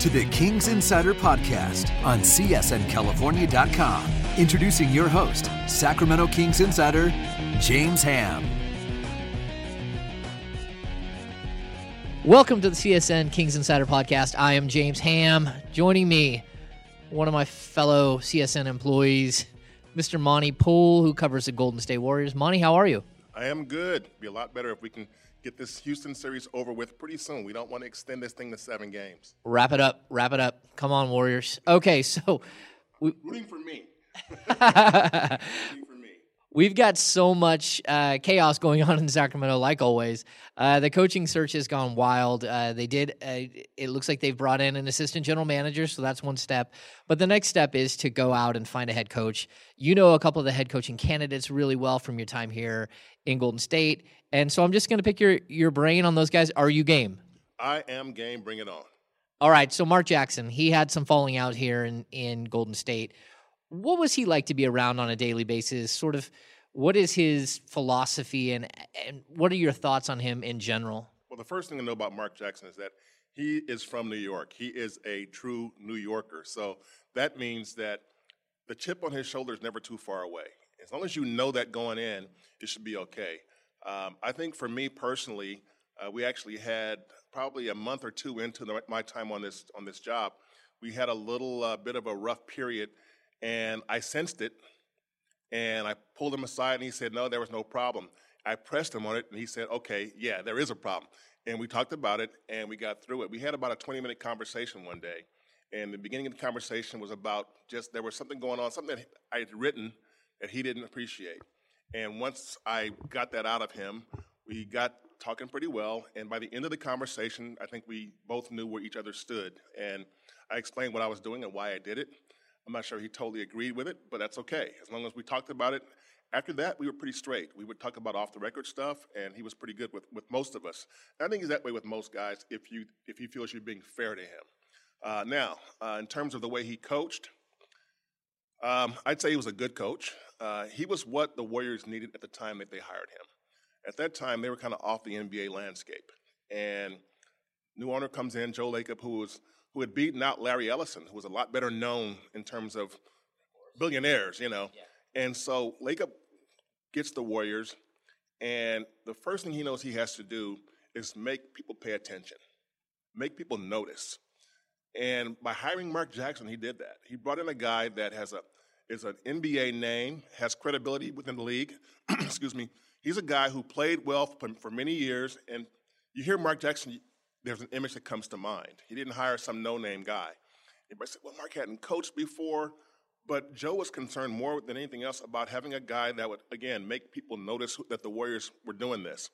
to the Kings Insider Podcast on CSNCalifornia.com. Introducing your host, Sacramento Kings Insider, James Ham. Welcome to the CSN Kings Insider Podcast. I am James Ham. Joining me, one of my fellow CSN employees, Mr. Monte Poole, who covers the Golden State Warriors. Monte, how are you? I am good. Be a lot better if we can get this Houston series over with pretty soon. We don't want to extend this thing to seven games. Wrap it up. Wrap it up. Come on, Warriors. Okay, so me. Rooting for me. We've got so much uh, chaos going on in Sacramento, like always. Uh, the coaching search has gone wild. Uh, they did. Uh, it looks like they've brought in an assistant general manager, so that's one step. But the next step is to go out and find a head coach. You know a couple of the head coaching candidates really well from your time here in Golden State, and so I'm just going to pick your your brain on those guys. Are you game? I am game. Bring it on. All right. So Mark Jackson, he had some falling out here in in Golden State. What was he like to be around on a daily basis? Sort of, what is his philosophy and and what are your thoughts on him in general? Well, the first thing to know about Mark Jackson is that he is from New York. He is a true New Yorker. So that means that the chip on his shoulder is never too far away. As long as you know that going in, it should be okay. Um, I think for me personally, uh, we actually had probably a month or two into the, my time on this on this job, we had a little uh, bit of a rough period, and I sensed it, and I pulled him aside, and he said, "No, there was no problem." I pressed him on it, and he said, "Okay, yeah, there is a problem." And we talked about it, and we got through it. We had about a 20-minute conversation one day, and the beginning of the conversation was about just there was something going on, something that I had written that he didn't appreciate. And once I got that out of him, we got talking pretty well. And by the end of the conversation, I think we both knew where each other stood. And I explained what I was doing and why I did it. I'm not sure he totally agreed with it, but that's okay. As long as we talked about it. After that, we were pretty straight. We would talk about off the record stuff, and he was pretty good with, with most of us. And I think he's that way with most guys if you if he feels you're being fair to him. Uh, now, uh, in terms of the way he coached, um, I'd say he was a good coach. Uh, he was what the Warriors needed at the time that they hired him. At that time, they were kind of off the NBA landscape, and new owner comes in, Joe Lacob, who was who had beaten out Larry Ellison, who was a lot better known in terms of billionaires, you know. And so Lacob gets the Warriors, and the first thing he knows he has to do is make people pay attention, make people notice. And by hiring Mark Jackson, he did that. He brought in a guy that has a is an NBA name, has credibility within the league. Excuse me. He's a guy who played well for, for many years, and you hear Mark Jackson, there's an image that comes to mind. He didn't hire some no-name guy. Everybody said, "Well, Mark hadn't coached before," but Joe was concerned more than anything else about having a guy that would, again, make people notice that the Warriors were doing this.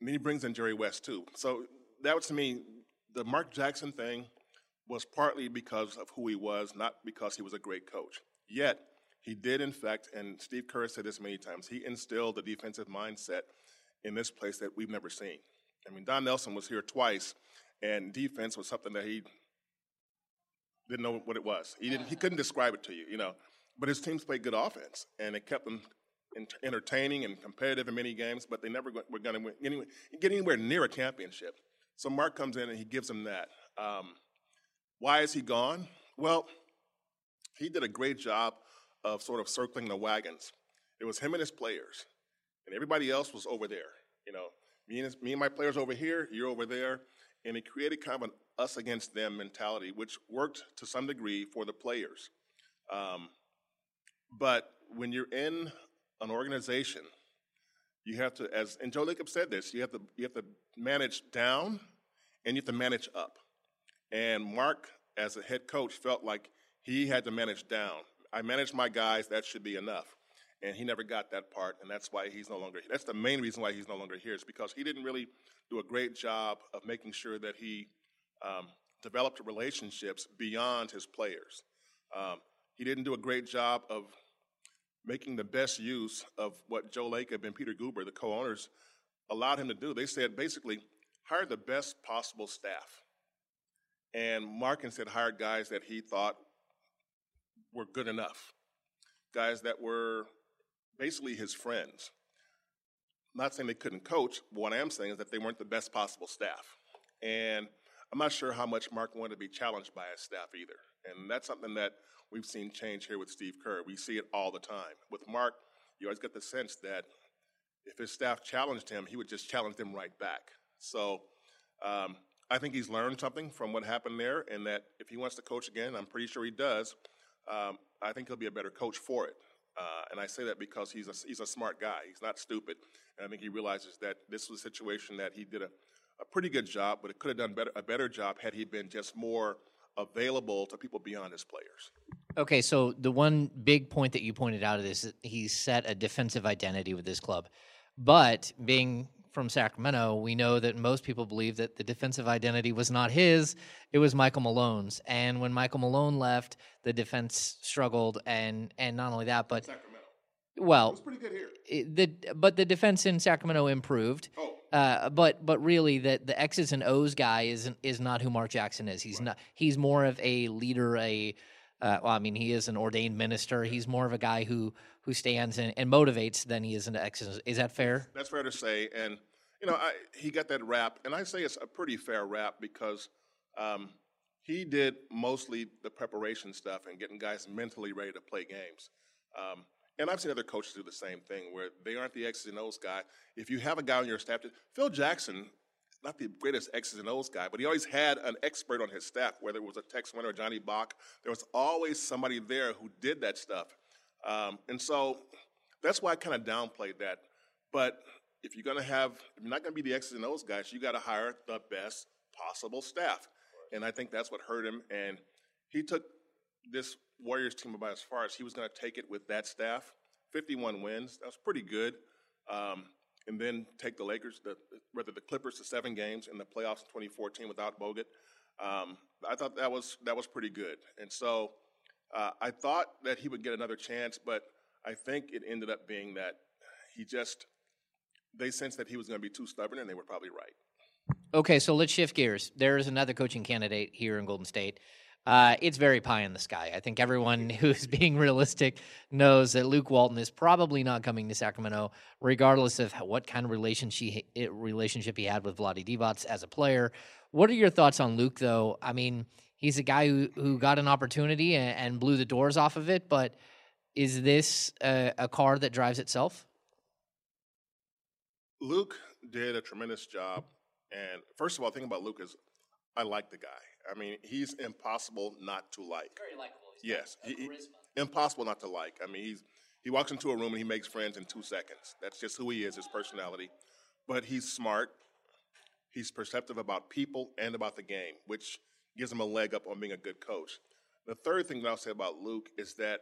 And then he brings in Jerry West too. So that was to me the Mark Jackson thing was partly because of who he was, not because he was a great coach. Yet, he did, in fact, and Steve Kerr said this many times, he instilled a defensive mindset in this place that we've never seen. I mean, Don Nelson was here twice, and defense was something that he didn't know what it was. He didn't. He couldn't describe it to you, you know. But his teams played good offense, and it kept them entertaining and competitive in many games. But they never were going to anywhere, get anywhere near a championship. So Mark comes in and he gives them that. Um, why is he gone? Well, he did a great job of sort of circling the wagons. It was him and his players, and everybody else was over there. You know, me and, me and my players over here, you're over there, and it created kind of an us against them mentality, which worked to some degree for the players. Um, but when you're in an organization, you have to, as and Joe Lacob said this, you have to you have to manage down, and you have to manage up. And Mark, as a head coach, felt like he had to manage down. I manage my guys; that should be enough. And he never got that part, and that's why he's no longer. That's the main reason why he's no longer here is because he didn't really do a great job of making sure that he um, developed relationships beyond his players. Um, he didn't do a great job of making the best use of what Joe Lacob and Peter Guber, the co-owners, allowed him to do. They said basically hire the best possible staff. And Mark instead hired guys that he thought were good enough, guys that were basically his friends. I'm not saying they couldn't coach, but what I am saying is that they weren't the best possible staff. And I'm not sure how much Mark wanted to be challenged by his staff either. And that's something that we've seen change here with Steve Kerr. We see it all the time. With Mark, you always get the sense that if his staff challenged him, he would just challenge them right back. So um, I think he's learned something from what happened there, and that if he wants to coach again, I'm pretty sure he does. Um, I think he'll be a better coach for it. Uh, and I say that because he's a, he's a smart guy. He's not stupid. And I think he realizes that this was a situation that he did a, a pretty good job, but it could have done better, a better job had he been just more available to people beyond his players. Okay, so the one big point that you pointed out is that he's set a defensive identity with this club. But being from Sacramento, we know that most people believe that the defensive identity was not his, it was Michael Malone's. And when Michael Malone left, the defense struggled and and not only that, but Sacramento. well, It's pretty good here. it- the but the defense in Sacramento improved. Oh. Uh, but but really, the the X's and O's guy is is not who Mark Jackson is. He's not. He's more of a leader. A uh, well, I mean, he is an ordained minister. He's more of a guy who who stands and, and motivates than he is an O's. Is that fair? That's fair to say. And, you know, I, he got that rap, and I say it's a pretty fair rap because um, he did mostly the preparation stuff and getting guys mentally ready to play games. Um, and I've seen other coaches do the same thing where they aren't the X's and O's guy. If you have a guy on your staff, Phil Jackson, not the greatest X's and O's guy, but he always had an expert on his staff, whether it was a Tex Winter or Johnny Bach. There was always somebody there who did that stuff. Um, and so that's why I kind of downplayed that. But if you're going to have, if you're not going to be the X's and O's guys, you got to hire the best possible staff. And I think that's what hurt him. And he took this Warriors team about as far as he was going to take it with that staff. 51 wins. That was pretty good. Um, and then take the Lakers, the, rather the Clippers, to seven games in the playoffs in 2014 without Bogut. Um, I thought that was that was pretty good. And so uh, I thought that he would get another chance, but I think it ended up being that he just they sensed that he was going to be too stubborn, and they were probably right. Okay, so let's shift gears. There is another coaching candidate here in Golden State. Uh, it's very pie in the sky. I think everyone who's being realistic knows that Luke Walton is probably not coming to Sacramento, regardless of what kind of relationship relationship he had with Vlade Divac as a player. What are your thoughts on Luke, though? I mean, he's a guy who, who got an opportunity and, and blew the doors off of it, but is this a, a car that drives itself? Luke did a tremendous job. And first of all, the thing about Luke is I like the guy. I mean, he's impossible not to like. Very likable. Yes, he, he- impossible not to like. I mean, he's he walks into a room and he makes friends in two seconds. That's just who he is, his personality. But he's smart. He's perceptive about people and about the game, which gives him a leg up on being a good coach. The third thing that I'll say about Luke is that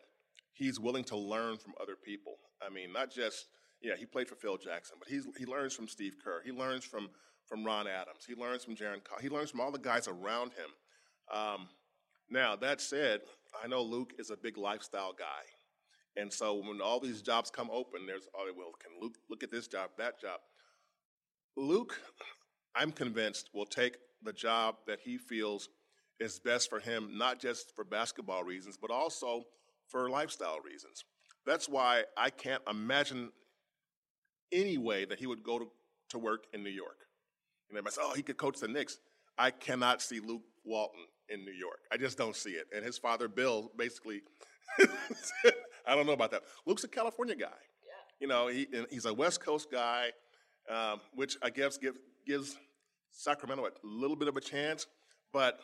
he's willing to learn from other people. I mean, not just yeah, he played for Phil Jackson, but he's he learns from Steve Kerr. He learns from from Ron Adams. He learns from Jarron. He learns from all the guys around him. Um, now that said, I know Luke is a big lifestyle guy, and so when all these jobs come open, there's oh well, can Luke look at this job, that job? Luke, I'm convinced will take the job that he feels is best for him, not just for basketball reasons, but also for lifestyle reasons. That's why I can't imagine any way that he would go to, to work in New York. And everybody says, oh, he could coach the Knicks. I cannot see Luke Walton in New York. I just don't see it. And his father, Bill, basically, I don't know about that. Luke's a California guy. Yeah. You know, he, and he's a West Coast guy, um, which I guess give, gives Sacramento a little bit of a chance. But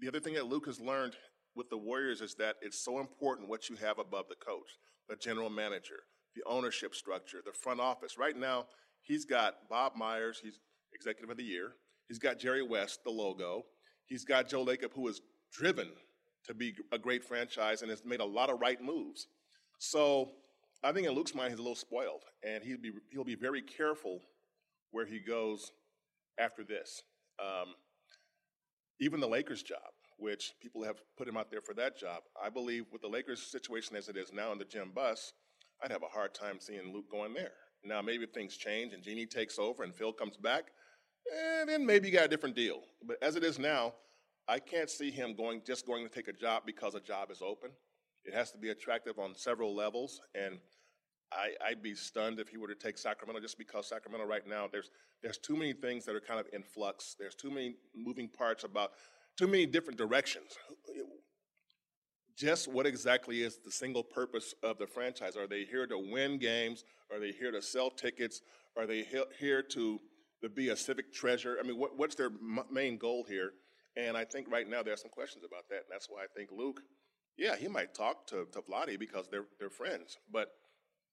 the other thing that Luke has learned with the Warriors is that it's so important what you have above the coach, the general manager, the ownership structure, the front office. Right now, he's got Bob Myers, he's executive of the year. He's got Jerry West, the logo. He's got Joe Lacob, who is driven to be a great franchise and has made a lot of right moves. So I think in Luke's mind, he's a little spoiled, and he'll be he'll be very careful where he goes after this. Um, even the Lakers' job, which people have put him out there for that job. I believe with the Lakers situation as it is now in the Jim Buss, I'd have a hard time seeing Luke going there. Now, maybe things change and Jeanie takes over and Phil comes back, eh, then maybe you got a different deal. But as it is now, I can't see him going just going to take a job because a job is open. It has to be attractive on several levels, and I, I'd be stunned if he were to take Sacramento just because Sacramento right now there's there's too many things that are kind of in flux. There's too many moving parts about too many different directions. Just what exactly is the single purpose of the franchise? Are they here to win games? Are they here to sell tickets? Are they here to, to be a civic treasure? I mean, what, what's their m- main goal here? And I think right now there are some questions about that. And that's why I think Luke, yeah, he might talk to, to Vlade because they're, they're friends. But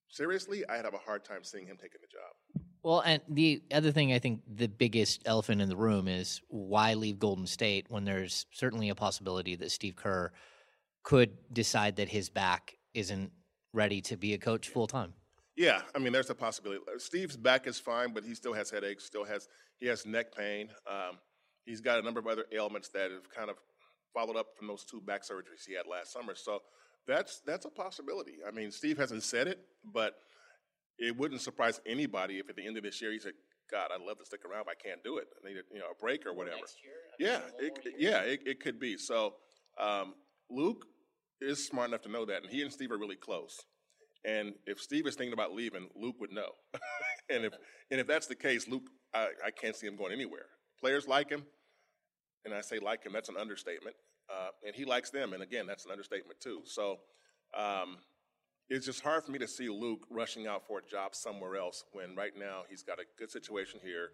seriously, I'd have a hard time seeing him taking the job. Well, and the other thing I think the biggest elephant in the room is why leave Golden State when there's certainly a possibility that Steve Kerr could decide that his back isn't ready to be a coach full time. Yeah, I mean, there's a possibility. Steve's back is fine, but he still has headaches. Still has he has neck pain. Um, he's got a number of other ailments that have kind of followed up from those two back surgeries he had last summer. So that's that's a possibility. I mean, Steve hasn't said it, but it wouldn't surprise anybody if at the end of this year he said, "God, I'd love to stick around, but I can't do it. I need a, you know a break or whatever." yeah, it, yeah, it, it could be. So um, Luke is smart enough to know that, and he and Steve are really close. And if Steve is thinking about leaving, Luke would know. and if and if that's the case, Luke, I, I can't see him going anywhere. Players like him, and I say like him, that's an understatement. Uh, and he likes them, and again, that's an understatement too. So um, it's just hard for me to see Luke rushing out for a job somewhere else when right now he's got a good situation here,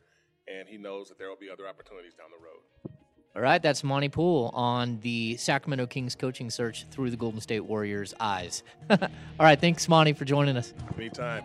and he knows that there will be other opportunities down the road. All right, that's Monte Poole on the Sacramento Kings coaching search through the Golden State Warriors' eyes. All right, thanks, Monte, for joining us. Anytime.